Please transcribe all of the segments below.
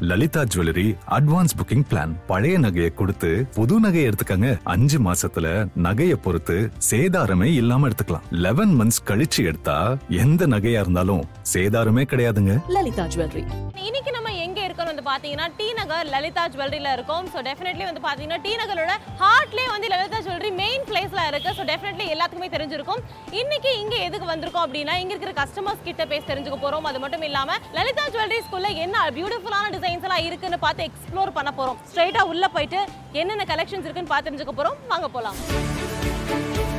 Lalitha jewellery advance booking plan. பழைய நகையை கொடுத்து புது நகையை எடுத்துக்கங்க. அஞ்சு மாசத்துல நகையை பொறுத்து சேதாரமே இல்லாம எடுத்துக்கலாம். லெவன் மந்த்ஸ் கழிச்சு எடுத்தா எந்த நகையா இருந்தாலும் சேதாரமே கிடையாதுங்க. லலிதா ஜுவல்லரி. இன்னைக்கு பார்த்தீங்கன்னா டி நகர் லலிதா ஜுவல்லரியில் இருக்கும். ஸோ டெஃபினெட்லி வந்து பார்த்தீங்கன்னா டி நகரோட ஹார்ட்லேயே வந்து லலிதா ஜுவல்லரி மெயின் பிளேஸில் இருக்குது ஸோ டெஃபினெட்லி எல்லாத்துக்குமே தெரிஞ்சிருக்கும். இன்னைக்கு இங்கே எதுக்கு வந்திருக்கோம் அப்படின்னா இங்கே இருக்கிற கஸ்டமர்ஸ் கிட்ட பேசி தெரிஞ்சுக்க போகிறோம் அது மட்டும் இல்லாமல் லலிதா ஜுவல்லரிஸ்குள்ள என்ன பியூட்டிஃபுல்லான டிசைன்ஸ் எல்லாம் இருக்குன்னு பார்த்து எக்ஸ்ப்ளோர் பண்ண போகிறோம் ஸ்ட்ரைட்டாக உள்ளே போயிட்டு என்னென்ன கலெக்ஷன்ஸ் இருக்குன்னு பார்த்து தெரிஞ்சுக்க போகிறோம் வாங்க போகலாம்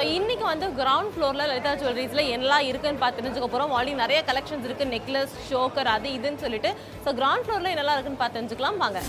ஸோ இன்றைக்கி வந்து கிரவுண்ட் ஃப்ளோரில் லலிதா ஜுவல்லரிஸில் எல்லாம் இருக்குன்னு பார்த்து தெரிஞ்சுக்க போகிறோம் ஆல்ரெடி நிறைய கலெக்ஷன்ஸ் இருக்குது நெக்லஸ் ஷோக்கர் அது இதுன்னு சொல்லிட்டு. ஸோ கிரவுண்ட் ஃப்ளோரில் என்னெல்லாம் இருக்குன்னு பார்த்து தெரிஞ்சுக்கலாம். வாங்க.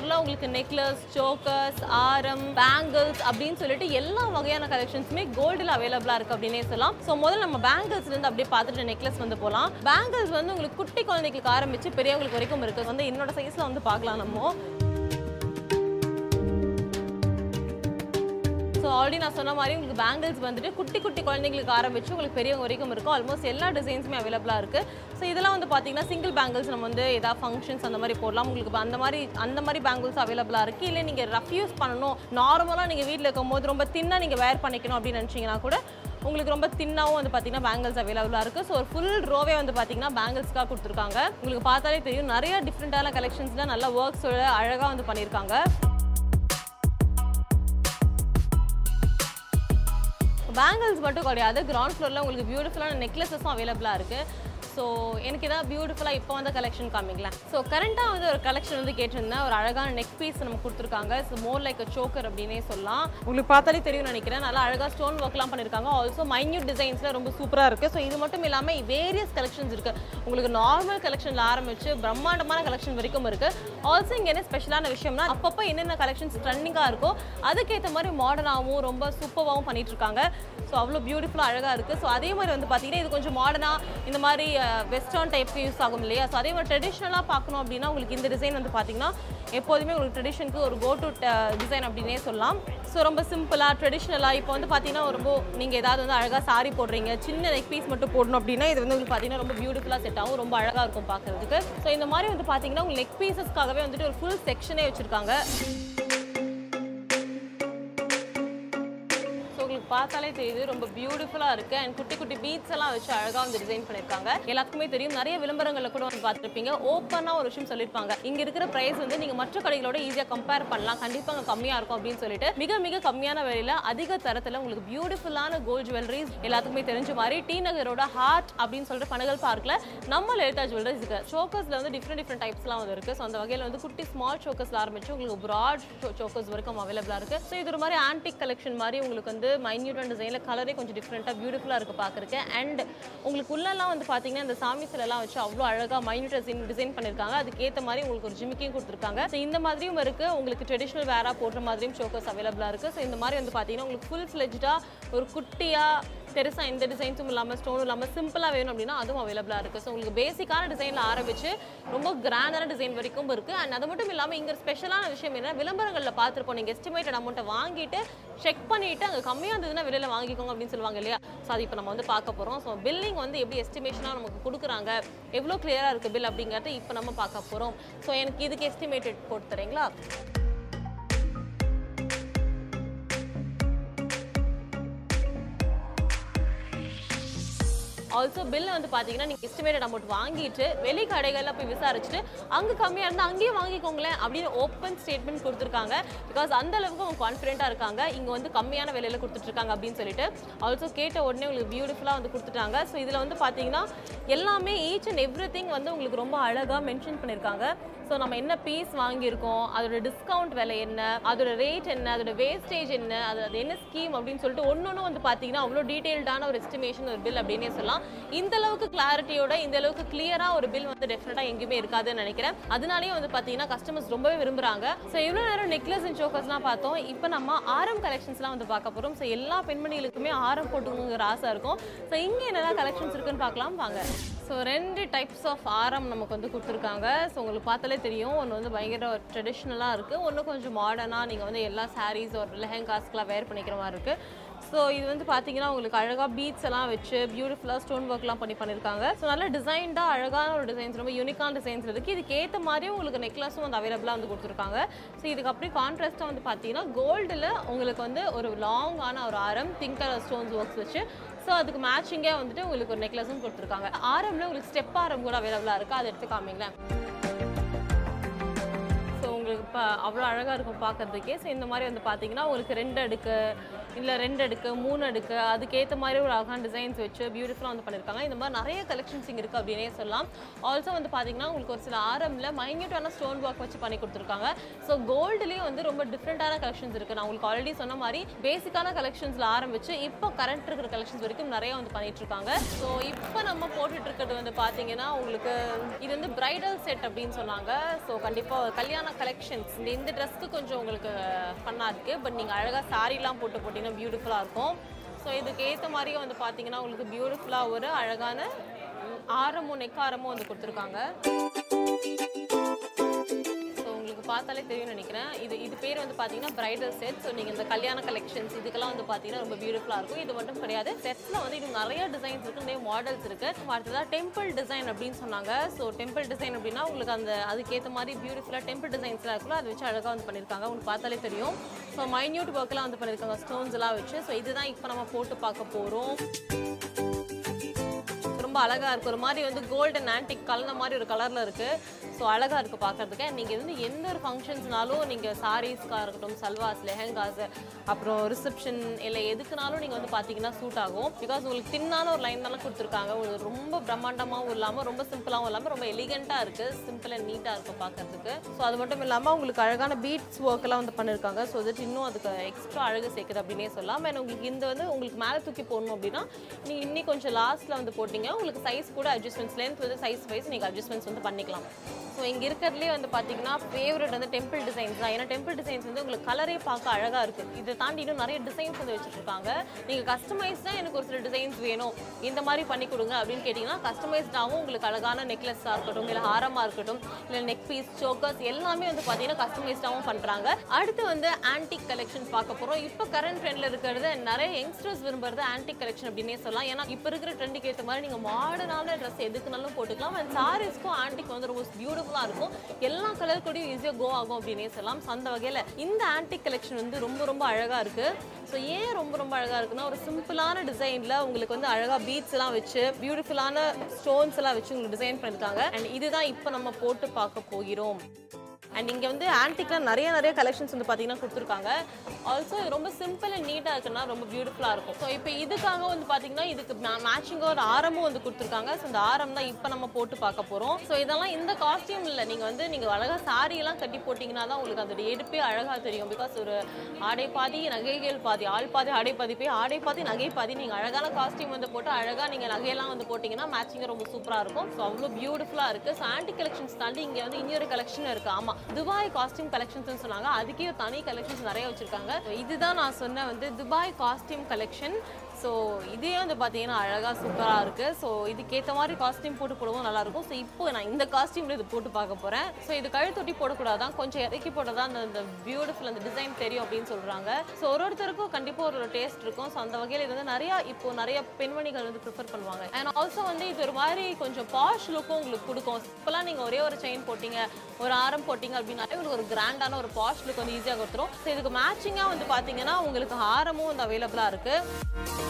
கிரவுண்ட் உங்களுக்கு நெக்லஸ் சோக்கர்ஸ் ஆரம் பேங்கிள்ஸ் அப்படின்னு சொல்லிட்டு எல்லா வகையான கலெக்ஷன்ஸுமே கோல்டில் அவைலபிளாக இருக்குது அப்படின்னே சொல்லலாம். ஸோ முதல்ல நம்ம பேங்கிள்ஸ்லேருந்து அப்படியே பார்த்துட்டு நெக்லஸ் வந்து போகலாம் பேங்கிள்ஸ் வந்து உங்களுக்கு குட்டி குழந்தைகளுக்கு ஆரம்பித்து பெரியவங்களுக்கு வரைக்கும் இருக்குது வந்து என்னோட சைஸில் வந்து பார்க்கலாம் நம்ம. ஆல்ரெடி நான் சொன்ன மாதிரி உங்களுக்கு பேங்கிள்ஸ் வந்துட்டு குட்டி குட்டி குழந்தைங்களுக்கு ஆரம்பிச்சு உங்களுக்கு பெரியவங்க வரைக்கும் இருக்கும். ஆல்மோஸ்ட் எல்லா டிசைன்ஸுமே அவைலபிளாக இருக்குது ஸோ இதெல்லாம் வந்து பார்த்தீங்கன்னா சிங்கிள் பேங்கிள்ஸ் நம்ம வந்து ஏதாவது ஃபங்க்ஷன்ஸ் அந்த மாதிரி போடலாம். உங்களுக்கு அந்த மாதிரி அந்த மாதிரி பேங்கிள்ஸ் அவைலபிளாக இருக்குது இல்லை நீங்கள் ரஃப் யூஸ் பண்ணணும். நார்மலாக நீங்கள் வீட்டில் இருக்கும்போது ரொம்ப தின்னாக நீங்கள் வேர் பண்ணிக்கணும் அப்படின்னு நினச்சிங்கன்னா கூட உங்களுக்கு ரொம்ப தின்னாவும் வந்து பார்த்தீங்கன்னா பேங்கிள்ஸ் அவைலபிளாக இருக்குது ஸோ ஒரு ஃபுல் ரோவே வந்து பார்த்தீங்கன்னா பேங்கிள்ஸ்க்காக கொடுத்துருக்காங்க. உங்களுக்கு பார்த்தாலே தெரியும் நிறைய டிஃப்ரெண்ட்டான கலெக்ஷன்ஸ்லாம் நல்ல ஒர்க்ஸோட அழகாக வந்து பண்ணியிருக்காங்க. பேங்கிள்ஸ் மட்டும் கிடையாது கிரவுண்ட் ஃப்ளோரில் உங்களுக்கு பியூட்டிஃபுல்லான நெக்லஸஸும் அவைலபிளாக இருக்குது ஸோ எனக்கு ஏதாவது பியூட்டிஃபுல்லாக இப்போ வந்த கலெக்ஷன் காமிங்களேன். ஸோ கரண்ட்டாக வந்து ஒரு கலெக்ஷன் வந்து கேட்டிருந்தேன். ஒரு அழகான நெக் பீஸ் நம்ம கொடுத்துருக்காங்க. ஸோ மோர் லைக் சோக்கர் அப்படின்னே சொல்லலாம். உங்களுக்கு பார்த்தாலே தெரியும் நினைக்கிறேன். நல்லா அழகாக ஸ்டோன் ஒர்க்லாம் பண்ணியிருக்காங்க ஆல்சோ மைன்யூட் டிசைன்ஸில் ரொம்ப சூப்பராக இருக்குது ஸோ இது மட்டும் இல்லாமல் வேரியஸ் கலெக்ஷன்ஸ் இருக்குது உங்களுக்கு நார்மல் கலெக்ஷனில் ஆரம்பித்து பிரம்மாண்டமான கலெக்ஷன் வரைக்கும் இருக்குது ஆல்சோ இங்கே என்ன ஸ்பெஷலான விஷயம்னா அப்பப்போ என்னென்ன கலெக்ஷன்ஸ் ட்ரெண்டிங்காக இருக்கோ அதுக்கேற்ற மாதிரி மாடர்னாகவும் ரொம்ப சூப்பராகவும் பண்ணிகிட்டு இருக்காங்க. ஸோ அவ்வளோ பியூட்டிஃபுல்லாக அழகாக இருக்குது ஸோ அதே மாதிரி வந்து பார்த்தீங்கன்னா இது கொஞ்சம் மாடர்னாக இந்த மாதிரி வெஸ்டர்ன் டைப்க்கு யூஸ் ஆகும் இல்லையா? ஸோ அதே மாதிரி ட்ரெடிஷ்னலாக பார்க்கணும் அப்படின்னா உங்களுக்கு இந்த டிசைன் வந்து பார்த்தீங்கன்னா எப்போதுமே உங்களுக்கு ட்ரெடிஷனுக்கு ஒரு கோ டு டிசைன் அப்படின்னே சொல்லலாம். ஸோ ரொம்ப சிம்பிளாக ட்ரெடிஷ்னலாக இப்போ வந்து பார்த்தீங்கன்னா ரொம்ப நீங்கள் ஏதாவது வந்து அழகாக சாரி போடுறீங்க சின்ன நெக் பீஸ் மட்டும் போடணும் அப்படின்னா இது வந்து உங்களுக்கு பார்த்தீங்கன்னா ரொம்ப பியூட்டிஃபுல்லாக செட் ஆகும் ரொம்ப அழகாக இருக்கும் பார்க்கறதுக்கு. ஸோ இந்த மாதிரி வந்து பார்த்தீங்கன்னா உங்களுக்கு நெக் பீசஸ்க்காகவே வந்துட்டு ஒரு ஃபுல் செக்ஷனே வச்சுருக்காங்க. பார்த்தாலே தெரியுது ரொம்ப பியூட்டிஃபுல்லாக இருக்குது அண்ட் குட்டி குட்டி பீட்ஸ் எல்லாம் வச்சு அழகாக வந்து டிசைன் பண்ணியிருக்காங்க. எல்லாத்துக்குமே தெரியும். நிறைய விளம்பரங்களில் கூட வந்து பார்த்துருப்பீங்க. ஓப்பனாக ஒரு விஷயம் சொல்லியிருப்பாங்க. இங்கே இருக்கிற ப்ரைஸ் வந்து நீங்கள் மற்ற கடைகளோட ஈஸியாக கம்பேர் பண்ணலாம். கண்டிப்பாக அங்கே கம்மியாக இருக்கும் அப்படின்னு சொல்லிட்டு மிக மிக கம்மியான விலையில் அதிக தரத்தில் உங்களுக்கு பியூட்டிஃபுல்லான கோல்ட் ஜுவல்லரிஸ் எல்லாத்துக்குமே தெரிஞ்ச மாதிரி டி நகரோட ஹார்ட் அப்படின்னு சொல்லிட்டு பனகல் பார்க்கில் நம்ம லலிதா ஜுவல்லரிஸ் இருக்கு. சோக்கர்ஸில் வந்து டிஃப்ரெண்ட் டிஃப்ரெண்ட் டைப்ஸ்லாம் வந்து இருக்குது ஸோ அந்த வகையில் வந்து குட்டி ஸ்மால் சோக்கர்ஸில் ஆரம்பிச்சு உங்களுக்கு ப்ராட் சோக்கர்ஸ் வரைக்கும் அவைலபிளாக இருக்குது ஸோ இது ஒரு மாதிரி ஆன்டிக் கலெக்ஷன் மாதிரி உங்களுக்கு வந்து மைன்யூட்டன் டிசைனில் கலரே கொஞ்சம் டிஃப்ரெண்ட்டாக பியூட்டிஃபுல்லாக இருக்குது பார்க்குறக்கு அண்ட் உங்களுக்கு உள்ளெல்லாம் வந்து பார்த்தீங்கன்னா இந்த சாமி சிலெல்லாம் வச்சு அவ்வளோ அழகாக மைன்யூட் டிசைன் டிசைன் பண்ணியிருக்காங்க அதுக்கேற்ற மாதிரி உங்களுக்கு ஒரு ஜிமிக்கையும் கொடுத்துருக்காங்க. ஸோ இந்த மாதிரியும் இருக்குது உங்களுக்கு ட்ரெடிஷ்னல் வேராக போடுற மாதிரியும் ஷோக்கர்ஸ் அவைலபிளாக இருக்குது ஸோ இந்த மாதிரி வந்து பார்த்தீங்கன்னா உங்களுக்கு ஃபுல் ஃப்ளெஜ்டாக ஒரு குட்டியாக பெருசாக எந்த டிசைன்ஸும் இல்லாமல் ஸ்டோனும் இல்லாமல் சிம்பிளாக வேணும் அப்படின்னா அதுவும் அவைலபிளாக இருக்குது ஸோ உங்களுக்கு பேசிக்கான டிசைனில் ஆரம்பிச்சு ரொம்ப கிராண்டான டிசைன் வரைக்கும் இருக்குது அண்ட் அது மட்டும் இல்லாமல் இங்கே ஸ்பெஷலான விஷயம் என்ன விளம்பரங்களில் பார்த்துருப்போம். நீங்கள் எஸ்டிமேட்டட் அமௌண்ட்டை வாங்கிட்டு செக் பண்ணிவிட்டு அங்கே கம்மியாக இருந்ததுன்னா வெளியில் வாங்கிக்கோங்க அப்படின்னு சொல்லுவாங்க இல்லையா? ஸோ அது இப்போ நம்ம வந்து பார்க்க போகிறோம் ஸோ பில்லிங் வந்து எப்படி எஸ்டிமேஷனாக நமக்கு கொடுக்குறாங்க? எவ்வளோ கிளியராக இருக்குது பில் அப்படிங்கிறத இப்போ நம்ம பார்க்க போகிறோம் ஸோ எனக்கு இதுக்கு எஸ்டிமேட்டட் போட்டு தரீங்களா? ஆல்சோ பில் வந்து பார்த்தீங்கன்னா நீங்கள் எஸ்டிமேட்டட் அமௌண்ட் வாங்கிட்டு வெளி கடைகளில் போய் விசாரிச்சுட்டு அங்கே கம்மியாக இருந்தால் அங்கேயே வாங்கிக்கோங்களேன் அப்படின்னு ஓப்பன் ஸ்டேட்மெண்ட் கொடுத்துருக்காங்க. பிகாஸ் அந்த அளவுக்கு அவங்க கான்ஃபிடென்ட்டாக இருக்காங்க. இங்கே வந்து கம்மியான விலையில் கொடுத்துட்ருக்காங்க அப்படின்னு சொல்லிட்டு ஆல்சோ கேட்ட உடனே உங்களுக்கு பியூட்டிஃபுல்லாக வந்து கொடுத்துட்டாங்க. ஸோ இதில் வந்து பார்த்தீங்கன்னா எல்லாமே ஈச் அண்ட் எவ்ரி வந்து உங்களுக்கு ரொம்ப அழகாக மென்ஷன் பண்ணியிருக்காங்க ஸோ நம்ம என்ன பீஸ் வாங்கியிருக்கோம்? அதோட டிஸ்கவுண்ட் விலை என்ன? அதோட ரேட் என்ன? அதோட வேஸ்டேஜ் என்ன? அது அது என்ன ஸ்கீம் அப்படின்னு சொல்லிட்டு ஒன்று ஒன்று வந்து பார்த்தீங்கன்னா அவ்வளோ டீட்டெயில்டான ஒரு எஸ்டிமேஷன் ஒரு பில் அப்படின்னே சொல்லலாம். இந்த அளவுக்கு கிளாரிட்டியோட இந்த அளவுக்கு கிளியராக ஒரு பில் வந்து டெஃபினட்டாக எங்கேயுமே இருக்காதுன்னு நினைக்கிறேன். அதனாலேயே வந்து பார்த்தீங்கன்னா கஸ்டமர்ஸ் ரொம்பவே விரும்புகிறாங்க ஸோ இவ்வளோ நேரம் நெக்லஸ் அண்ட் சோக்கர்ஸ்லாம் பார்த்தோம். இப்போ நம்ம ஆரம் கலெக்ஷன்ஸ்லாம் வந்து பார்க்க போகிறோம் ஸோ எல்லா பெண்மணிகளுக்குமே ஆரம் போட்டுக்கணுங்கிற ஆசை இருக்கும். ஸோ இங்கே என்னென்ன கலெக்ஷன்ஸ் இருக்குன்னு பார்க்கலாம். வாங்க. ஸோ ரெண்டு டைப்ஸ் ஆஃப் ஆரம் நமக்கு வந்து கொடுத்துருக்காங்க. ஸோ உங்களுக்கு பார்த்தாலே தெரியும். ஒன்று வந்து பயங்கர ட்ரெடிஷ்னலாக இருக்குது ஒன்று கொஞ்சம் மாடர்னாக நீங்கள் வந்து எல்லா சாரீஸ் ஒரு லெஹங்காஸ்க்குலாம் வேர் பண்ணிக்கிற மாதிரி இருக்குது ஸோ இது வந்து பார்த்தீங்கன்னா உங்களுக்கு அழகாக பீட்ஸ் எல்லாம் வச்சு பியூட்டிஃபுல்லாக ஸ்டோன் ஒர்க்லாம் பண்ணி பண்ணியிருக்காங்க ஸோ நல்ல டிசைன்டாக அழகான ஒரு டிசைன்ஸ் ரொம்ப யூனிக்கான டிசைன்ஸ் இருக்குது இதுக்கு ஏற்ற மாதிரி உங்களுக்கு நெக்லஸும் வந்து அவைலபிளாக வந்து கொடுத்துருக்காங்க. ஸோ இதுக்கு அப்படியே கான்ட்ராஸ்ட்டாக வந்து பார்த்தீங்கன்னா கோல்டில் உங்களுக்கு வந்து ஒரு லாங்கான ஒரு ஆரம் திங்க் கலர் ஸ்டோன்ஸ் ஒர்க்ஸ் வச்சு ஸோ அதுக்கு மேட்சிங்கே வந்துட்டு உங்களுக்கு ஒரு நெக்லஸும் கொடுத்துருக்காங்க. ஆரம்பில் உங்களுக்கு ஸ்டெப் ஆரம் கூட அவைலபிளாக இருக்குது அதை எடுத்து காமிங்களேன். ஸோ உங்களுக்கு இப்போ அவ்வளோ அழகாக இருக்கும் பார்க்கறதுக்கே. ஸோ இந்த மாதிரி வந்து பார்த்தீங்கன்னா உங்களுக்கு ரெண்டு அடுக்கு இல்லை ரெண்டு அடுக்கு மூணு அடுக்கு அதுக்கேற்ற மாதிரி ஒரு அழகான டிசைன்ஸ் வச்சு பியூட்டிஃபுல்லாக வந்து பண்ணியிருக்காங்க இந்த மாதிரி நிறைய கலெக்ஷன்ஸ் இங்கே இருக்குது அப்படின்னே சொல்லலாம். ஆல்சோ வந்து பார்த்தீங்கன்னா உங்களுக்கு ஒரு சில ஆரமில் மைன்யூட்டான ஸ்டோன் ஒர்க் வச்சு பண்ணி கொடுத்துருக்காங்க. ஸோ கோல்டுலேயும் வந்து ரொம்ப டிஃப்ரெண்ட்டான கலெக்ஷன்ஸ் இருக்குது நான் உங்களுக்கு ஆல்ரெடி சொன்ன மாதிரி பேசிக்கான கலெக்ஷன்ஸில் ஆரம்பிச்சு இப்போ கரண்ட் இருக்கிற கலெக்ஷன்ஸ் வரைக்கும் நிறைய வந்து பண்ணிட்டு இருக்காங்க. ஸோ இப்போ நம்ம போட்டுட்டு இருக்கிறது வந்து பார்த்தீங்கன்னா உங்களுக்கு இது வந்து பிரைடல் செட் அப்படின்னு சொன்னாங்க. ஸோ கண்டிப்பாக கல்யாண கலெக்ஷன்ஸ் இந்த இந்த ட்ரெஸ்க்கு கொஞ்சம் உங்களுக்கு பண்ணா இருக்கு. பட் நீங்கள் அழகாக சாரீலாம் போட்டு பார்த்தீங்கன்னா பியூட்டிஃபுல்லாக இருக்கும். ஸோ இதுக்கு ஏற்ற மாதிரி வந்து பார்த்தீங்கன்னா உங்களுக்கு பியூட்டிஃபுல்லாக ஒரு அழகான ஆரமும் நெக்காரமும் வந்து கொடுத்துருக்காங்க. உங்களுக்கு பார்த்தாலே தெரியும்னு நினைக்கிறேன். இது இது பேர் வந்து பார்த்தீங்கன்னா பிரைடல் செட் ஸோ நீங்கள் இந்த கல்யாண கலெக்ஷன்ஸ் இதுக்கெல்லாம் வந்து பார்த்தீங்கன்னா ரொம்ப பியூட்டிஃபுல்லாக இருக்கும். இது மட்டும் கிடையாது. செட்ஸில் வந்து இன்னும் நிறைய டிசைன்ஸ் இருக்குது நிறைய மாடல்ஸ் இருக்குது அடுத்ததாக டெம்பிள் டிசைன் அப்படின்னு சொன்னாங்க. ஸோ டெம்பிள் டிசைன் அப்படின்னா உங்களுக்கு அந்த அதுக்கேற்ற மாதிரி பியூட்டிஃபுல்லாக டெம்பிள் டிசைன்ஸ்லாம் இருக்குல்ல அதை வச்சு அழகாக வந்து பண்ணியிருக்காங்க. உங்களுக்கு பார்த்தாலே தெரியும். ஸோ மைன்யூட் ஒர்க்கெலாம் வந்து பண்ணியிருக்காங்க. ஸ்டோன்ஸ்லாம் வச்சு. ஸோ இதுதான் இப்போ நம்ம போட்டு பார்க்க போகிறோம் ரொம்ப அழகாக இருக்குது ஒரு மாதிரி வந்து கோல்டன் ஆன்டிக் கலந்த மாதிரி ஒரு கலரில் இருக்குது ஸோ அழகாக இருக்குது பார்க்குறதுக்கு நீங்கள் வந்து எந்த ஒரு ஃபங்க்ஷன்ஸ்னாலும் நீங்கள் சாரீஸ்க்காக இருக்கட்டும் சல்வாஸ் லெஹங்காஸ் அப்புறம் ரிசப்ஷன் இல்லை எதுக்குனாலும் நீங்கள் வந்து பார்த்தீங்கன்னா சூட் ஆகும். பிகாஸ் உங்களுக்கு தின்னான ஒரு லைன் தானே கொடுத்துருக்காங்க. உங்களுக்கு ரொம்ப பிரம்மாண்டமாகவும் இல்லாமல் ரொம்ப சிம்பிளாகவும் இல்லாமல் ரொம்ப எலிகெண்ட்டாக இருக்குது சிம்பிள் அண்ட் நீட்டாக இருக்கும் பார்க்குறதுக்கு ஸோ அது மட்டும் இல்லாமல் உங்களுக்கு அழகான பீட்ஸ் ஒர்க் எல்லாம் வந்து பண்ணியிருக்காங்க ஸோ தட் இன்னும் அதுக்கு எக்ஸ்ட்ரா அழகு சேர்க்குது அப்படின்னே சொல்லலாம். அண்ட் உங்களுக்கு இந்த வந்து உங்களுக்கு மேலே தூக்கி போடணும் அப்படின்னா நீங்கள் இன்னும் கொஞ்சம் லாஸ்ட்டில் வந்து போட்டிங்க உங்களுக்கு சைஸ் கூட அட்ஜஸ்ட்மெண்ட்ஸ் லென்த் வந்து சைஸ் வைஸ் நீங்கள் அட்ஜஸ்ட்மெண்ட்ஸ் வந்து பண்ணிக்கலாம். ஸோ இங்கே இருக்கிறதுலே வந்து பார்த்தீங்கன்னா ஃபேவரட் வந்து டெம்பிள் டிசைன்ஸ் தான். ஏன்னா டெம்பிள் டிசைன்ஸ் வந்து உங்களுக்கு கலரே பார்க்க அழகாக இருக்குது இதை தாண்டி இன்னும் நிறைய டிசைன்ஸ் வந்து வச்சுருக்காங்க. நீங்கள் கஸ்டமைஸ்டாக எனக்கு ஒரு சில டிசைன்ஸ் வேணும். இந்த மாதிரி பண்ணி கொடுங்க அப்படின்னு கேட்டிங்கன்னா கஸ்டமைஸ்டாகவும் உங்களுக்கு அழகான நெக்லஸாக இருக்கட்டும் இல்லை ஹாரமாக இருக்கட்டும் இல்லை நெக் பீஸ் சோக்கர்ஸ் எல்லாமே வந்து பார்த்தீங்கன்னா கஸ்டமைஸ்டாகவும் பண்ணுறாங்க அடுத்து வந்து ஆன்டிக் கலெக்ஷன்ஸ் பார்க்க போகிறோம் இப்போ கரண்ட் ட்ரெண்டில் இருக்கிறது நிறைய யங்ஸ்டர்ஸ் விரும்புறது ஆன்டிக் கலெக்ஷன் அப்படின்னே சொல்லலாம். ஏன்னா இப்போ இருக்கிற ட்ரெண்டுக்கு ஏற்ற மாதிரி நீங்கள் மாடர்னான ட்ரெஸ் எதுக்குனாலும் போட்டுக்கலாம். அண்ட் சாரீஸ்க்கும் ஆன்டிக் வந்து ரொம்ப பியூட்டிஃபுல்லாக இருக்கும். எல்லா கலர் கூடயும் ஈஸியாக கோ ஆகும் அப்படின்னே சொல்லலாம். ஸோ அந்த வகையில் இந்த ஆன்டிக் கலெக்ஷன் வந்து ரொம்ப ரொம்ப அழகாக இருக்குது ஸோ ஏன் ரொம்ப ரொம்ப அழகாக இருக்குன்னா ஒரு சிம்பிளான டிசைனில் உங்களுக்கு வந்து அழகாக பீட்ஸ் எல்லாம் வச்சு பியூட்டிஃபுல்லான ஸ்டோன்ஸ் எல்லாம் வச்சு உங்களுக்கு டிசைன் பண்ணியிருக்காங்க. அண்ட் இதுதான் இப்போ நம்ம போட்டு பார்க்க போகிறோம். அண்ட் இங்கே வந்து ஆன்டிக்லாம் நிறைய நிறைய கலெக்ஷன்ஸ் வந்து பார்த்தீங்கன்னா கொடுத்துருக்காங்க. ஆல்சோ இது ரொம்ப சிம்பிள் அண்ட் நீட்டாக இருக்குன்னா ரொம்ப பியூட்டிஃபுல்லாக இருக்கும். ஸோ இப்போ இதுக்காக வந்து பார்த்தீங்கன்னா இதுக்கு மேட்சிங்காக ஒரு ஆரமும் வந்து கொடுத்துருக்காங்க. ஸோ இந்த ஆரம் தான் இப்போ நம்ம போட்டு பார்க்க போகிறோம் ஸோ இதெல்லாம் இந்த காஸ்டியூம் இல்லை. நீங்கள் வந்து நீங்கள் அழகாக சாரியெல்லாம் கட்டி போட்டிங்கன்னா தான் உங்களுக்கு அதோட எடுப்பே அழகாக தெரியும். பிகாஸ் ஒரு ஆடை பாதி நகைகள் பாதி ஆள் பாதி ஆடை பாதி போய் ஆடை பாதி நகை பாதி நீங்கள் அழகான காஸ்டியூம் வந்து போட்டு அழகாக நீங்கள் நகையெல்லாம் வந்து போட்டிங்கன்னா மேட்சிங்காக ரொம்ப சூப்பராக இருக்கும். ஸோ அவ்வளோ பியூட்டிஃபுல்லாக இருக்குது ஸோ ஆன்டி கலெக்ஷன்ஸ் தாண்டி இங்கே வந்து இன்னொரு கலெக்ஷன் இருக்குது ஆமாம் துபாய் காஸ்டியூம் கலெக்ஷன்ஸ்னு சொன்னாங்க. அதுக்கே ஒரு தனி கலெக்ஷன்ஸ் நிறைய வச்சிருக்காங்க. இதுதான் நான் சொன்ன வந்து துபாய் காஸ்டியூம் கலெக்ஷன் ஸோ இதே வந்து பார்த்தீங்கன்னா அழகாக சூப்பராக இருக்குது ஸோ இதுக்கேற்ற மாதிரி காஸ்டியூம் போட்டு போடவும் நல்லாயிருக்கும். ஸோ இப்போ நான் இந்த காஸ்டியூமில் இது போட்டு பார்க்க போகிறேன் ஸோ இது கழுத்தொட்டி போடக்கூடாதான் கொஞ்சம் இறக்கி போட்டால் தான் அந்த பியூட்டிஃபுல் அந்த டிசைன் தெரியும் அப்படின்னு சொல்கிறாங்க ஸோ ஒரு ஒருத்தருக்கும் கண்டிப்பாக ஒரு டேஸ்ட் இருக்கும். ஸோ அந்த வகையில் இது வந்து நிறையா இப்போ நிறைய பெண்மணிகள் வந்து ப்ரிஃபர் பண்ணுவாங்க. அண்ட் ஆல்சோ வந்து இது ஒரு மாதிரி கொஞ்சம் பாஷ் லுக்கும் உங்களுக்கு கொடுக்கும். இப்போலாம் நீங்கள் ஒரே ஒரு செயின் போட்டிங்க ஒரு ஆரம் போட்டிங்க அப்படின்னாலே உங்களுக்கு ஒரு கிராண்டான ஒரு பாஷ் லுக் வந்து ஈஸியாக கொடுத்துரும். ஸோ இதுக்கு மேட்சிங்காக வந்து பார்த்தீங்கன்னா உங்களுக்கு ஹாரமும் வந்து அவைலபிளாக இருக்குது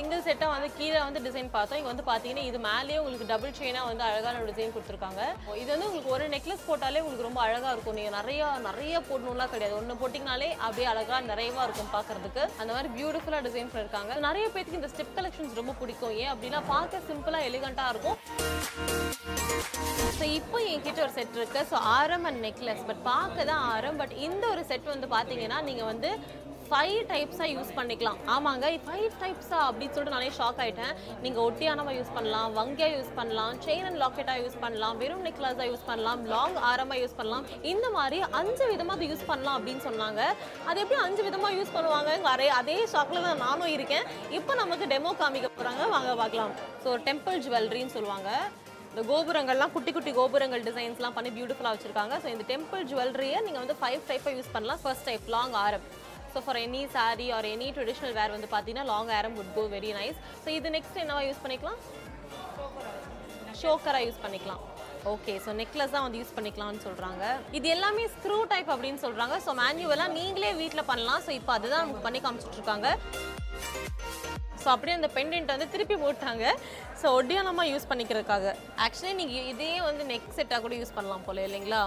சிங்கிள் செட்டாக வந்து கீழே வந்து டிசைன் பார்த்தோம். இங்கே வந்து பார்த்தீங்கன்னா இது மேலேயே உங்களுக்கு டபுள் செயினாக வந்து அழகான டிசைன் கொடுத்துருக்காங்க. இது வந்து உங்களுக்கு ஒரு நெக்லஸ் போட்டாலே உங்களுக்கு ரொம்ப அழகாக இருக்கும். நீங்கள் நிறைய நிறைய போடணும்லாம் கிடையாது. ஒன்று போட்டிங்கனாலே அப்படியே அழகாக நிறையவா இருக்கும் பார்க்கறதுக்கு அந்த மாதிரி பியூட்டிஃபுல்லாக டிசைன் பண்ணியிருக்காங்க நிறைய பேருக்கு இந்த ஸ்டெப் கலெக்ஷன்ஸ் ரொம்ப பிடிக்கும். ஏன் அப்படின்னா பார்க்க சிம்பிளாக எலிகண்ட்டாக இருக்கும். ஸோ இப்போ என்கிட்ட ஒரு செட் இருக்குது ஸோ ஆரம் அண்ட் நெக்லஸ் பட் பார்க்க தான் ஆரம். பட் இந்த ஒரு செட் வந்து பார்த்தீங்கன்னா நீங்கள் வந்து ஃபைவ் டைப்ஸாக யூஸ் பண்ணிக்கலாம். ஆமாங்க ஃபைவ் டைப்ஸா அப்படின்னு சொல்லிட்டு நானே ஷாக் ஆகிட்டேன் நீங்கள் ஒட்டியானமாக யூஸ் பண்ணலாம் வங்கியாக யூஸ் பண்ணலாம் செயின் அண்ட் லாக்கெட்டாக யூஸ் பண்ணலாம் வெறும் நெக்லஸாக யூஸ் பண்ணலாம் லாங் ஆரமாக யூஸ் பண்ணலாம். இந்த மாதிரி அஞ்சு விதமாக அதை யூஸ் பண்ணலாம் அப்படின்னு சொன்னாங்க. அது எப்படி அஞ்சு விதமாக யூஸ் பண்ணுவாங்க அரே அதே ஷாக்கில் தான் நானும் இருக்கேன். இப்போ நமக்கு டெமோ காமிக்க போகிறாங்க வாங்க பார்க்கலாம். ஸோ டெம்பிள் ஜுவல்லரின்னு சொல்லுவாங்க. இந்த கோபுரங்கள்லாம் குட்டி குட்டி கோபுரங்கள் டிசைன்ஸ்லாம் பண்ணி பியூட்டிஃபுல்லாக வச்சுருக்காங்க. ஸோ இந்த டெம்பிள் ஜுவல்லரியை நீங்கள் வந்து ஃபைவ் டைப்பாக யூஸ் பண்ணலாம். ஃபர்ஸ்ட் டைப் லாங் ஆரம் so for any sari or any traditional wear வந்து பார்த்தீங்கன்னா லாங் ஆரம் good go very nice so இது நெக்ஸ்ட் என்னவா யூஸ் பண்ணிக்கலாம்? ஷோக்கராக யூஸ் பண்ணிக்கலாம். ஓகே ஸோ நெக்லஸ் தான் வந்து யூஸ் பண்ணிக்கலாம்னு சொல்கிறாங்க இது எல்லாமே ஸ்க்ரூ டைப் அப்படின்னு சொல்கிறாங்க ஸோ மேனுவலாக நீங்களே வீட்டில் பண்ணலாம். ஸோ இப்போ அதுதான் நமக்கு பண்ணி காமிச்சிட்டு இருக்காங்க ஸோ அப்படியே அந்த பெண்டென்ட் வந்து திருப்பி போட்டாங்க. ஸோ ஒடியானமாக யூஸ் பண்ணிக்கிறதுக்காக. ஆக்சுவலி நீங்கள் இதே வந்து நெக் செட்டாக கூட யூஸ் பண்ணலாம் போல இல்லைங்களா?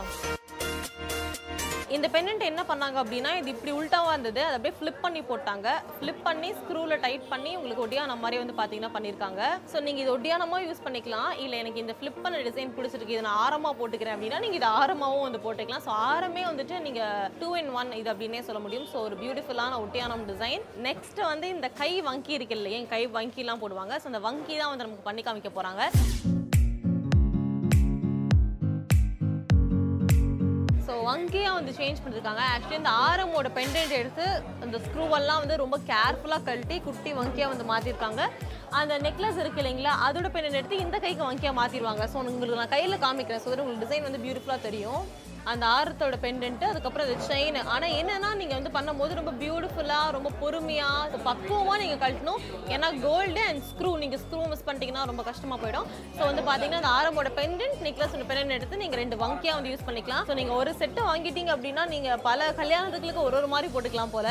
இந்த பெண்ணன்ட் என்ன பண்ணாங்க அப்படின்னா இது இப்படி உள்டாவாக இருந்தது. அதை அப்படியே ஃப்ளிப் பண்ணி போட்டாங்க. ஃப்ளிப் பண்ணி ஸ்க்ரூவில் டைட் பண்ணி உங்களுக்கு ஒட்டியான மாதிரி வந்து பார்த்தீங்கன்னா பண்ணியிருக்காங்க ஸோ நீங்கள் இது ஒட்டியானமாக யூஸ் பண்ணிக்கலாம். இல்லை எனக்கு இந்த ஃப்ளிப் பண்ண டிசைன் பிடிச்சிருக்கு இதை நான் ஆரமாக போட்டுக்கிறேன் அப்படின்னா நீங்கள் இது ஆரமாகவும் வந்து போட்டுக்கலாம். ஸோ ஆரமே வந்துட்டு நீங்கள் டூ இன் ஒன் இது அப்படின்னே சொல்ல முடியும். ஸோ ஒரு பியூட்டிஃபுல்லான ஒட்டியானம் டிசைன் நெக்ஸ்ட் வந்து இந்த கை வங்கி இருக்கு இல்லையா? கை வங்கிலாம் போடுவாங்க. ஸோ அந்த வங்கி தான் வந்து நமக்கு பண்ணி காமிக்க போகிறாங்க அங்கேயே வந்து சேஞ்ச் பண்ணிருக்காங்க. ஆக்சுவலி இந்த ஆரமோட பெண்டன்ட் எடுத்து அந்த ஸ்க்ரூவெல்லாம் வந்து ரொம்ப கேர்ஃபுல்லாக கழட்டி குட்டி வங்கியாக வந்து மாற்றிருக்காங்க அந்த நெக்லஸ் இருக்கு இல்லைங்களா அதோட பெண்டன்ட் எடுத்து இந்த கைக்கு வங்கியாக மாற்றிடுவாங்க ஸோ உங்களுக்கு நான் கையில் காமிக்கிறேன். ஸோ உங்களுக்கு டிசைன் வந்து பியூட்டிஃபுல்லாக தெரியும். அந்த ஆரத்தோட பெண்டன்ட்டு அதுக்கப்புறம் அது செயின் ஆனால் என்னன்னா நீங்கள் வந்து பண்ணும்போது ரொம்ப பியூட்டிஃபுல்லாக ரொம்ப பொறுமையாக பக்குவமாக நீங்கள் கழட்டணும். ஏன்னா கோல்டு அண்ட் ஸ்க்ரூ நீங்கள் ஸ்க்ரூ மிஸ் பண்ணிட்டீங்கன்னா ரொம்ப கஷ்டமாக போயிடும். ஸோ வந்து பார்த்தீங்கன்னா அந்த ஆரமோட பெண்டன்ட் நெக்லஸ் பெண்டன்ட் எடுத்து நீங்கள் ரெண்டு வங்கியாக வந்து யூஸ் பண்ணிக்கலாம். ஸோ நீங்கள் ஒரு செட்டு வாங்கிட்டீங்க அப்படின்னா நீங்கள் பல கல்யாணத்துக்கு ஒரு ஒரு மாதிரி போட்டுக்கலாம் போல.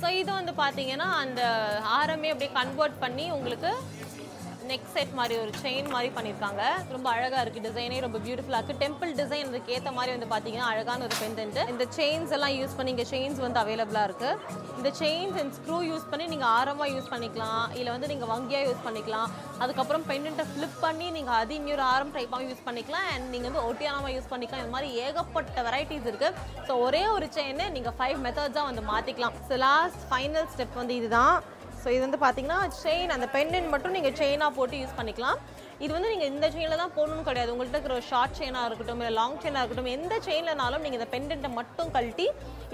ஸோ இது வந்து பார்த்தீங்கன்னா அந்த ஆரமே அப்படியே கன்வெர்ட் பண்ணி உங்களுக்கு நெக் செட் மாதிரி ஒரு செயின் மாதிரி பண்ணியிருக்காங்க. ரொம்ப அழகாக இருக்குது டிசைனே ரொம்ப பியூட்டிஃபுல்லாக இருக்குது டெம்பிள் டிசைன் அதுக்கு ஏற்ற மாதிரி வந்து பார்த்தீங்கன்னா அழகான ஒரு பெண்டன்ட் இந்த செயின்ஸ் எல்லாம் யூஸ் பண்ணி இங்கே செயின்ஸ் வந்து அவைலபிளாக இருக்குது இந்த செயின்ஸ் அண்ட் ஸ்க்ரூ யூஸ் பண்ணி நீங்கள் ஆரமாக யூஸ் பண்ணிக்கலாம். இல்லை வந்து நீங்கள் வங்கியாக யூஸ் பண்ணிக்கலாம். அதுக்கப்புறம் பெண்டன்ட்டை ஃப்ளிப் பண்ணி நீங்கள் அது இன்னொரு ஆரம் டைப்பாக யூஸ் பண்ணிக்கலாம். அண்ட் நீங்கள் வந்து ஒட்டியானமாக யூஸ் பண்ணிக்கலாம். இந்த மாதிரி ஏகப்பட்ட வெரைட்டிஸ் இருக்குது ஸோ ஒரே ஒரு செயினை நீங்கள் ஃபைவ் மெத்தட்ஸாக வந்து மாற்றிக்கலாம் ஸோ லாஸ்ட் ஃபைனல் ஸ்டெப் வந்து இதுதான். ஸோ இது வந்து பார்த்தீங்கன்னா செயின் அந்த பெண்ணின் மட்டும் நீங்கள் செயினாக போட்டு யூஸ் பண்ணிக்கலாம். இது வந்து நீங்கள் இந்த செயினில் தான் போகணும்னு கிடையாது. உங்கள்கிட்ட இருக்கிற ஷார்ட் செயினாக இருக்கட்டும் இல்லை லாங் செயினாக இருக்கட்டும் எந்த செயின்லனாலும் நீங்கள் இந்த பெண்டன்ட்டை மட்டும் கழட்டி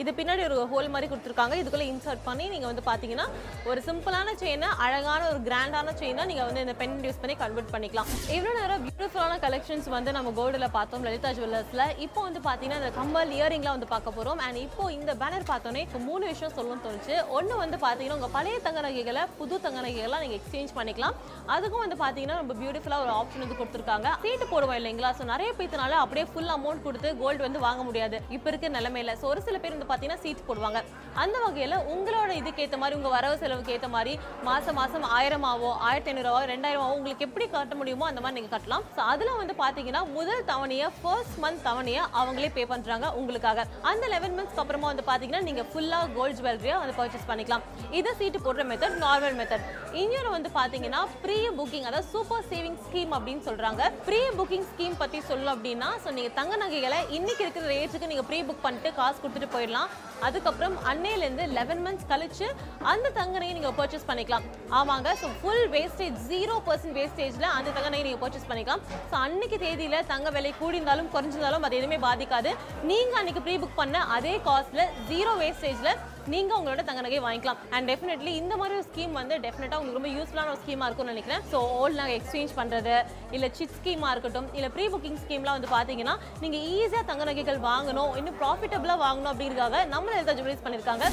இது பின்னாடி ஒரு ஹோல் மாதிரி கொடுத்துருக்காங்க. இதுக்குள்ளே இன்சர்ட் பண்ணி நீங்கள் வந்து பார்த்தீங்கன்னா ஒரு சிம்பிளான செயினை அழகான ஒரு கிராண்டான செயினை நீங்கள் வந்து இந்த பெண்டன்ட் யூஸ் பண்ணி கன்வெர்ட் பண்ணிக்கலாம். இவ்வளோ நேரம் பியூட்டிஃபுல்லான கலெக்ஷன்ஸ் வந்து நம்ம கோல்டில் பார்த்தோம் லலிதா ஜுவல்லர்ஸில் இப்போ வந்து பார்த்தீங்கன்னா இந்த கம்பல் இயரிங்லாம் வந்து பார்க்க போகிறோம் அண்ட் இப்போ இந்த பேனர் பார்த்தோன்னே இப்போ மூணு விஷயம் சொல்லணும்னு தோணுச்சு. ஒன்று வந்து பார்த்தீங்கன்னா உங்கள் பழைய தங்க நகைகளை புது தங்க நகைகள்லாம் நீங்கள் எக்ஸ்சேஞ்ச் பண்ணிக்கலாம். அதுக்கும் வந்து பார்த்தீங்கன்னா ரொம்ப பியூட்டிஃபுல்லாக ஒரு ஆப்ஷன் வந்து கொடுத்துருக்காங்க. சீட்டு போடுவோம் இல்லைங்களா? ஸோ நிறைய பேத்துனால அப்படியே ஃபுல் அமௌண்ட் கொடுத்து கோல்டு வந்து வாங்க முடியாது. இப்போ இருக்க நிலமையில. ஸோ ஒரு சில பேர் வந்து பார்த்தீங்கன்னா சீட் போடுவாங்க. அந்த வகையில் உங்களோட இதுக்கேற்ற மாதிரி உங்கள் வரவு செலவுக்கு ஏற்ற மாதிரி மாதம் மாதம் ஆயிரமாவோ ஆயிரத்தி ஐநூறுவாவோ ரெண்டாயிரமாவோ உங்களுக்கு எப்படி கட்ட முடியுமோ அந்த மாதிரி நீங்கள் கட்டலாம். ஸோ அதில் வந்து பார்த்தீங்கன்னா முதல் தவணையை ஃபர்ஸ்ட் மந்த் தவணையை அவங்களே பே பண்ணுறாங்க உங்களுக்காக. அந்த லெவன் மந்த்ஸ்க்கு அப்புறமா வந்து பார்த்தீங்கன்னா நீங்கள் ஃபுல்லாக கோல்ட் ஜுவல்லரியை வந்து பர்ச்சேஸ் பண்ணிக்கலாம். இது சீட்டு போடுற மெத்தட் நார்மல் மெத்தட் இன்னொரு வந்து பார்த்தீங்கன்னா ப்ரீ புக்கிங் அதாவது சூப்பர் சேவிங்ஸ் ஸ்கீம் அப்படின்னு சொல்றாங்க. ப்ரீ புக்கிங் ஸ்கீம் பற்றி சொல்லணும் அப்படின்னா ஸோ நீங்கள் தங்க நகைகளை இன்னைக்கு இருக்கிற ரேட்டுக்கு நீங்கள் ப்ரீ புக் பண்ணிட்டு காசு கொடுத்துட்டு போயிடலாம். அதுக்கப்புறம் அன்னையிலேருந்து லெவன் மந்த்ஸ் கழிச்சு அந்த தங்க நகை நீங்கள் பர்ச்சேஸ் பண்ணிக்கலாம். ஆமாங்க so full wastage zero percent வேஸ்டேஜில் அந்த தங்க நகை நீங்கள் பர்ச்சேஸ் பண்ணிக்கலாம். ஸோ அன்னைக்கு தேதியில் தங்க விலை கூடியிருந்தாலும் குறைஞ்சிருந்தாலும் அது எதுவுமே பாதிக்காது. நீங்கள் அன்னைக்கு ப்ரீ புக் பண்ண அதே காஸ்ட்டில் ஜீரோ வேஸ்டேஜில் நீங்கள் உங்களோட தங்க நகை வாங்கிக்கலாம். அண்ட் டெஃபினெட்லி இந்த மாதிரி ஒரு ஸ்கீம் வந்து டெஃபினட்டாக உங்களுக்கு ரொம்ப யூஸ்ஃபுல்லான ஒரு ஸ்கீமாக இருக்கும்னு நினைக்கிறேன். ஸோ ஓல்டு நாங்கள் எக்ஸ்சேஞ்ச் பண்ணுறது இல்லை சிட் ஸ்கீமாக இருக்கட்டும் இல்லை ப்ரீ புக்கிங் ஸ்கீம்லாம் வந்து பார்த்தீங்கன்னா நீங்கள் ஈஸியாக தங்க நகைகள் வாங்கணும் இன்னும் ப்ராஃபிட்டபுளாக வாங்கணும் அப்படிங்கிறதுக்காக நம்ம எதாவது ஜுவல்லரிஸ் பண்ணியிருக்காங்க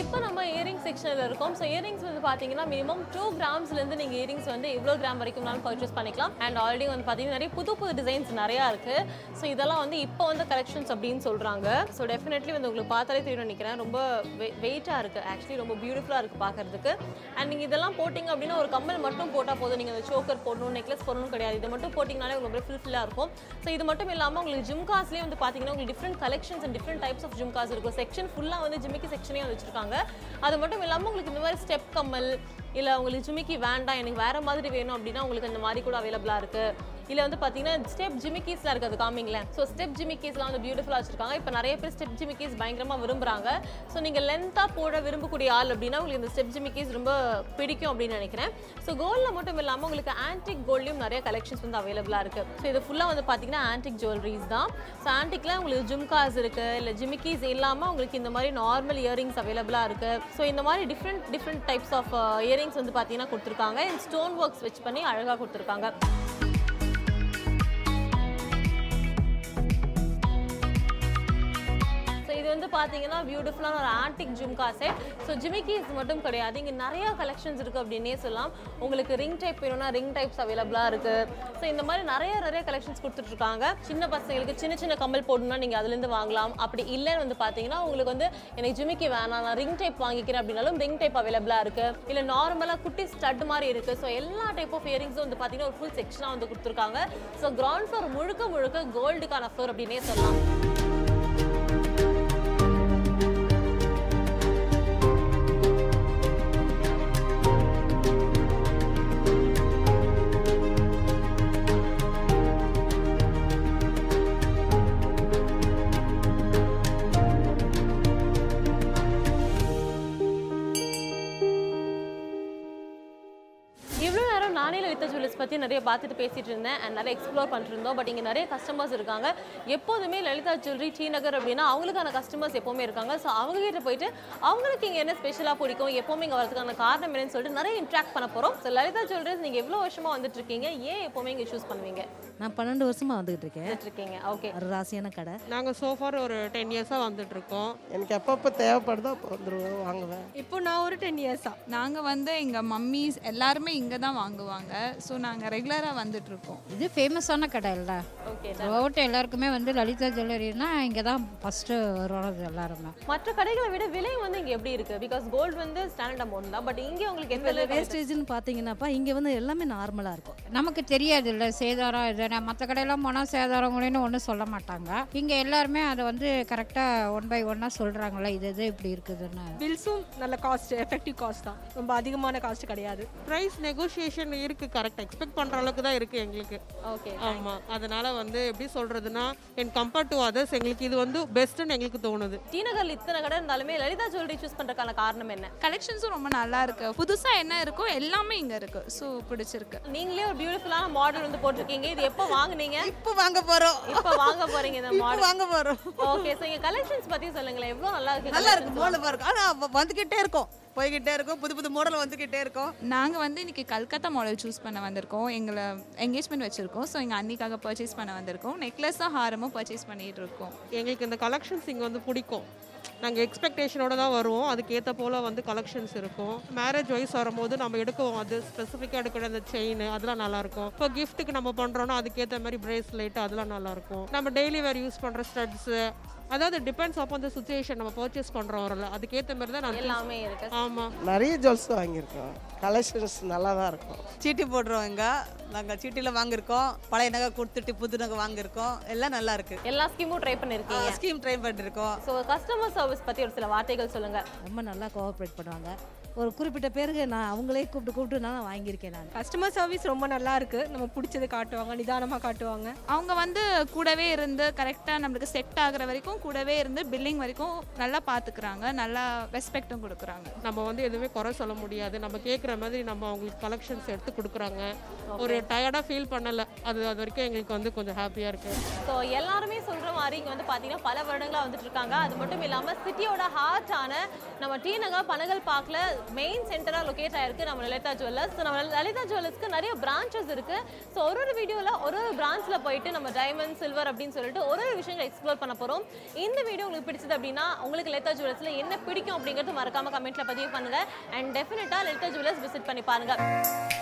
இப்போ நம்ம இயரிங் செக்ஷனில் இருக்கும். ஸோ இயரிங்ஸ் பார்த்தீங்கன்னா மினிமம் டூ கிராம்ஸ்லேருந்து நீங்கள் இயரிங்ஸ் வந்து இவ்வளோ கிராம் வரைக்கும்னாலும் பர்ச்சேஸ் பண்ணிக்கலாம். அண்ட் ஆல்ரெடி வந்து பார்த்தீங்கன்னா நிறைய புது புது டிசைன்ஸ் நிறையா இருக்குது ஸோ இதெல்லாம் வந்து இப்போ வந்து கலெக்ஷன்ஸ் அப்படின்னு சொல்கிறாங்க ஸோ டெஃபினெட்லி வந்து உங்களுக்கு பார்த்தாலே தெரியும் நினைக்கிறேன். ரொம்ப வெயிட்டாக இருக்குது ஆக்சுவலி ரொம்ப பியூட்டிஃபுல்லாக இருக்குது பார்க்குறதுக்கு அண்ட் நீங்கள் இதெல்லாம் போட்டிங்க அப்படின்னா ஒரு கம்மல் மட்டும் போட்டால் போதும். நீங்கள் அந்த சோக்கர் போடணும் நெக்லஸ் போடணும் கிடையாது. இது மட்டும் போட்டிங்கனாலே உங்களுக்கு ரொம்ப ஃபுல்ஃபில்லாக இருக்கும். ஸோ இது மட்டும் இல்லாமல் உங்களுக்கு ஜிம்காஸ்லேயே வந்து பார்த்தீங்கன்னா உங்களுக்கு different collections and different types of jhumkas இருக்கும். செக்ஷன் ஃபுல்லாக வந்து ஜிம்மிக்கு செக்ஷனே வச்சிருக்காங்க. அது மட்டும் இல்லாமல் உங்களுக்கு இந்த மாதிரி ஸ்டெப் இல்லை உங்களுக்கு ஜிமிக்கி வேண்டாம் எனக்கு வேறு மாதிரி வேணும் அப்படின்னா உங்களுக்கு அந்த மாதிரி கூட அவைலபிளாக இருக்குது இதில் வந்து பார்த்தீங்கன்னா ஸ்டெப் ஜிமிக்கீஸ்லாம் இருக்குது அது காமிங்களேன் ஸோ ஸ்டெப் ஜிமிக்கீஸ்லாம் வந்து பியூட்டிஃபுல்லாக வச்சிருக்காங்க. இப்போ நிறைய பேர் ஸ்டெப் ஜிமிக்கீஸ் பயங்கரமாக விரும்புகிறாங்க ஸோ நீங்கள் லென்த்தாக போட விரும்பக்கூடிய ஆள் அப்படின்னா உங்களுக்கு இந்த ஸ்டெப் ஜிமிக்கீஸ் ரொம்ப பிடிக்கும் அப்படின்னு நினைக்கிறேன். ஸோ கோல்டில் மட்டும் இல்லாமல் உங்களுக்கு ஆன்டிக் கோல்ட்லையும் நிறைய கலெக்ஷன்ஸ் வந்து அவைலபிளாக இருக்குது ஸோ இது ஃபுல்லாக வந்து பார்த்தீங்கன்னா ஆன்டிக் ஜுவல்லரிஸ் தான். ஸோ ஆன்டிக்கில் உங்களுக்கு ஜும்காஸ் இருக்குது இல்லை ஜிமிக்கீஸ் இல்லாமல் உங்களுக்கு இந்த மாதிரி நார்மல் இயரிங்ஸ் அவைலபிளாக இருக்குது ஸோ இந்த மாதிரி different different types of earrings வந்து பார்த்தீங்கன்னா கொடுத்துருக்காங்க. ஸ்டோன் ஒர்க்ஸ் வச்சு பண்ணி அழகாக கொடுத்துருக்காங்க. பார்த்தீங்கன்னா பியூட்டிஃபுல்லான ஒரு antique jhumka set so jimikkis மட்டும் கிடையாது. இங்கே நிறைய கலெக்ஷன்ஸ் இருக்குது அப்படின்னே சொல்லலாம். உங்களுக்கு ரிங் டைப் வேணும்னா ரிங் டைப்ஸ் அவைலபிளாக இருக்குது ஸோ இந்த மாதிரி நிறைய நிறைய கலெக்ஷன்ஸ் கொடுத்துட்ருக்காங்க. சின்ன பசங்களுக்கு சின்ன சின்ன கம்மல் போடணும்னா நீங்கள் அதுலேருந்து வாங்கலாம். அப்படி இல்லைன்னு வந்து பார்த்தீங்கன்னா உங்களுக்கு வந்து எனக்கு ஜிமிக்கி வேணாம். நான் ரிங் டைப் வாங்கிக்கிறேன் அப்படின்னாலும் ரிங் டைப் அவைலபிளாக இருக்குது இல்லை நார்மலாக குட்டி ஸ்டட் மாதிரி இருக்குது ஸோ எல்லா டைப் ஆஃப் இயரிங்ஸும் வந்து பார்த்தீங்கன்னா ஒரு ஃபுல் செக்ஷனாக வந்து கொடுத்துருக்காங்க. ஸோ கிரவுண்ட் ஃப்ளோர் முழுக்க முழுக்க கோல்டுக்கான ஃப்ளோர் அப்படின்னே சொல்லலாம். நானே லலிதா ஜுவல்லர்ஸ் பற்றி நிறைய பார்த்துட்டு பேசிட்டு இருந்தேன் அண்ட் நிறைய எக்ஸ்ப்ளோர் பண்ணிட்டு இருந்தோம் பட் இங்கே நிறைய கஸ்டமர்ஸ் இருக்காங்க. எப்போதுமே லலிதா ஜுவல்லரி டி நகர் அப்படின்னா அவங்களுக்கான கஸ்டமர்ஸ் எப்போவுமே இருக்காங்க. ஸோ அவங்க கிட்ட போயிட்டு அவங்களுக்கு இங்கே என்ன ஸ்பெஷலாக பிடிக்கும் எப்போவுமே இங்கே வரதுக்கான காரணம் என்னன்னு சொல்லிட்டு நிறைய இன்ட்ராக்ட் பண்ண போகிறோம் ஸோ லலிதா ஜுவல்லரிஸ் நீங்கள் எவ்வளோ வருஷமாக வந்துட்டு இருக்கீங்க? ஏன் எப்போவுமே இங்கே சூஸ் பண்ணுவீங்க? நான் பன்னெண்டு வருஷமா வந்துகிட்டு இருக்கேன். இருக்கீங்க. ஓகே ஒரு ராசியான கடை. நாங்கள் சோஃபார் ஒரு டென் இயர்ஸாக வந்துட்டு இருக்கோம். எனக்கு எப்பப்போ தேவைப்படுதோ அப்போ வந்துடுவேன் வாங்குவேன். இப்போ நான் ஒரு டென் இயர்ஸா நாங்கள் வந்து எங்கள் மம்மிஸ் எல்லாருமே இங்கே தான் வாங்குவாங்க ஸோ நாங்கள் ரெகுலராக வந்துட்டு இருக்கோம் இது ஃபேமஸான கடை இல்லை. ஓகே த்ரூஅவுட் எல்லாருக்குமே வந்து லலிதா ஜுவல்லரினா இங்கே தான் ஃபஸ்ட்டு வருவாங்க எல்லாருமே. மற்ற கடைகளை விட விலை வந்து இங்கே எப்படி இருக்கு? பிகாஸ் கோல்டு வந்து ஸ்டாண்டர்ட் அமௌண்ட் தான். பட் இங்கே உங்களுக்கு எந்த வேஸ்டேஜ்னு பார்த்தீங்கன்னாப்பா இங்கே வந்து எல்லாமே நார்மலாக இருக்கும். நமக்கு தெரியாது இல்லை சேதாரம் இது மற்ற கடையெல்லாம் போனால் சேதாரம் கூடன்னு ஒன்றும் சொல்ல மாட்டாங்க. இங்கே எல்லாருமே அதை வந்து கரெக்டாக ஒன் பை ஒன்னாக சொல்கிறாங்களே இது இது இப்படி இருக்குதுன்னு. பில்ஸும் நல்ல காஸ்ட் எஃபெக்டிவ் காஸ்ட் தான். ரொம்ப அதிகமான காஸ்ட் கிடையாது. ப்ரைஸ் நெகோஷியேஷன் இருக்குது கரெக்டாக எக்ஸ்பெக்ட் பண்ணுற அளவுக்கு தான் இருக்குது எங்களுக்கு. ஓகே ஆமாம் அதனால் வந்து எப்படி சொல்கிறதுனா என் கம்பேர்ட் டு அதர்ஸ் எங்களுக்கு இது வந்து பெஸ்ட்டுன்னு எங்களுக்கு தோணுது. டி நகர்ல இத்தனை கடை இருந்தாலுமே லலிதா ஜுவல்லரி சூஸ் பண்றதுக்கான காரணம் என்ன? கலெக்ஷன்ஸும் ரொம்ப நல்லா இருக்கு. புதுசாக என்ன இருக்கோ எல்லாமே இங்கே இருக்கு. ஸோ பிடிச்சிருக்கு. நீங்களே ஒரு பியூட்டிஃபுல்லான மாடல் வந்து போட்டிருக்கீங்க. இது எப்போ வாங்குனீங்க? இப்போ வாங்க போகிறோம் இப்போ வாங்க போறீங்க இந்த மாடல் வாங்க போகிறோம் ஓகே ஸோ இங்க கலெக்ஷன்ஸ் பத்தி சொல்லுங்களேன். எவ்வளவு நல்லா இருக்கு நல்லா இருக்கு. மோல இருக்கு ஆனால் வந்துக்கிட்டே இருக்கோம். போய்கிட்டே இருக்கோம். புது புது மாடல் வந்துக்கிட்டே இருக்கோம். நாங்கள் வந்து இன்னைக்கு கல்கத்தா மாடல் சூஸ் பண்ண வந்திருக்கோம். எங்களை என்கேஜ்மெண்ட் வச்சுருக்கோம். ஸோ எங்கள் அன்னிக்காக பர்ச்சேஸ் பண்ண வந்திருக்கோம். நெக்லஸும் ஹாரமும் பர்ச்சேஸ் பண்ணிட்டு இருக்கோம். எங்களுக்கு இந்த கலெக்ஷன்ஸ் இங்கே வந்து பிடிக்கும். நாங்கள் எக்ஸ்பெக்டேஷனோட தான் வருவோம். அதுக்கேற்ற போல் வந்து கலெக்ஷன்ஸ் இருக்கும். மேரேஜ் வைஸ் வரும்போது நம்ம எடுக்குவோம். அது ஸ்பெசிஃபிக்காக எடுக்கிற அந்த செயின் அதெல்லாம் நல்லாயிருக்கும் இப்போ கிஃப்ட்டுக்கு நம்ம பண்ணுறோன்னா அதுக்கேற்ற மாதிரி பிரேஸ்லெட் அதெல்லாம் நல்லாயிருக்கும் நம்ம டெய்லி வேர் யூஸ் பண்ணுற ஸ்டட்ஸு அதாவது டிபெண்ட்ஸ் அப்போ அந்த சுச்சுவேஷன் நம்ம பர்ச்சேஸ் பண்ணுறோம்ல அதுக்கேற்ற மாதிரி தான் நான் எல்லாமே இருக்கு. ஆமாம் நிறைய ஜுவல்ஸ் வாங்கியிருக்கோம். கலெக்ஷன்ஸ் நல்லா தான் இருக்கும். சீட்டி போடுறோம் இங்கே நாங்கள் சீட்டியில் வாங்கியிருக்கோம். பழைய நகை கொடுத்துட்டு புது நகை வாங்கியிருக்கோம். எல்லாம் நல்லா இருக்கு. எல்லா ஸ்கீமும் ட்ரை பண்ணிருக்கீங்க. ஸ்கீம் ட்ரை பண்ணியிருக்கோம் ஸோ கஸ்டமர் சர்வீஸ் பத்தி ஒரு சில வார்த்தைகள் சொல்லுங்க. ரொம்ப நல்லா கோஆப்ரேட் பண்ணுவாங்க. ஒரு குறிப்பிட்ட பேருக்கு நான் அவங்களே கூப்பிட்டு கூப்பிட்டு நான் வாங்கியிருக்கேன் நான். கஸ்டமர் சர்வீஸ் ரொம்ப நல்லா இருக்கு. நம்ம பிடிச்சது காட்டுவாங்க நிதானமாக காட்டுவாங்க. அவங்க வந்து கூடவே இருந்து கரெக்டாக நம்மளுக்கு செட் ஆகுற வரைக்கும் கூடவே இருந்து பில்லிங் வரைக்கும் நல்லா பார்த்துக்கிறாங்க நல்லா ரெஸ்பெக்ட்டும் கொடுக்குறாங்க. நம்ம வந்து எதுவுமே குறை சொல்ல முடியாது. நம்ம கேட்குற மாதிரி நம்ம அவங்களுக்கு கலெக்ஷன்ஸ் எடுத்து கொடுக்குறாங்க. ஒரு டயர்டாக ஃபீல் பண்ணலை. அது அது வரைக்கும் எங்களுக்கு வந்து கொஞ்சம் ஹாப்பியாக இருக்குது ஸோ எல்லாருமே சொல்ற மாதிரி இங்கே வந்து பார்த்தீங்கன்னா பல வருடங்களாக வந்துட்டு இருக்காங்க. அது மட்டும் இல்லாமல் சிட்டியோட ஹார்ட்டான நம்ம டி நகர் பனகல் பார்க்கில் மெயின் சென்டராக லொக்கேட் ஆயிருக்கு நம்ம லலிதா ஜுவல்லர்ஸ் ஸோ நம்ம லலிதா ஜுவல்லர்ஸ்க்கு நிறைய பிரான்ச்சஸ் இருக்கு. ஸோ ஒரு ஒரு வீடியோவில் ஒரு ஒரு பிரான்ச்சில் போயிட்டு நம்ம டைமண்ட் சில்வர் அப்படின்னு சொல்லிட்டு ஒரு ஒரு விஷயங்களை எக்ஸ்ப்ளோர் பண்ண போகிறோம் இந்த வீடியோ உங்களுக்கு பிடிச்சது அப்படின்னா உங்களுக்கு லலிதா ஜுவல்லர்ஸில் என்ன பிடிக்கும் அப்படிங்கிறது மறக்காம கமெண்ட்டில் பதிவு பண்ணுங்கள் அண்ட் டெஃபினட்டாக லலிதா ஜுவல்லர்ஸ் விசிட் பண்ணி பாருங்கள்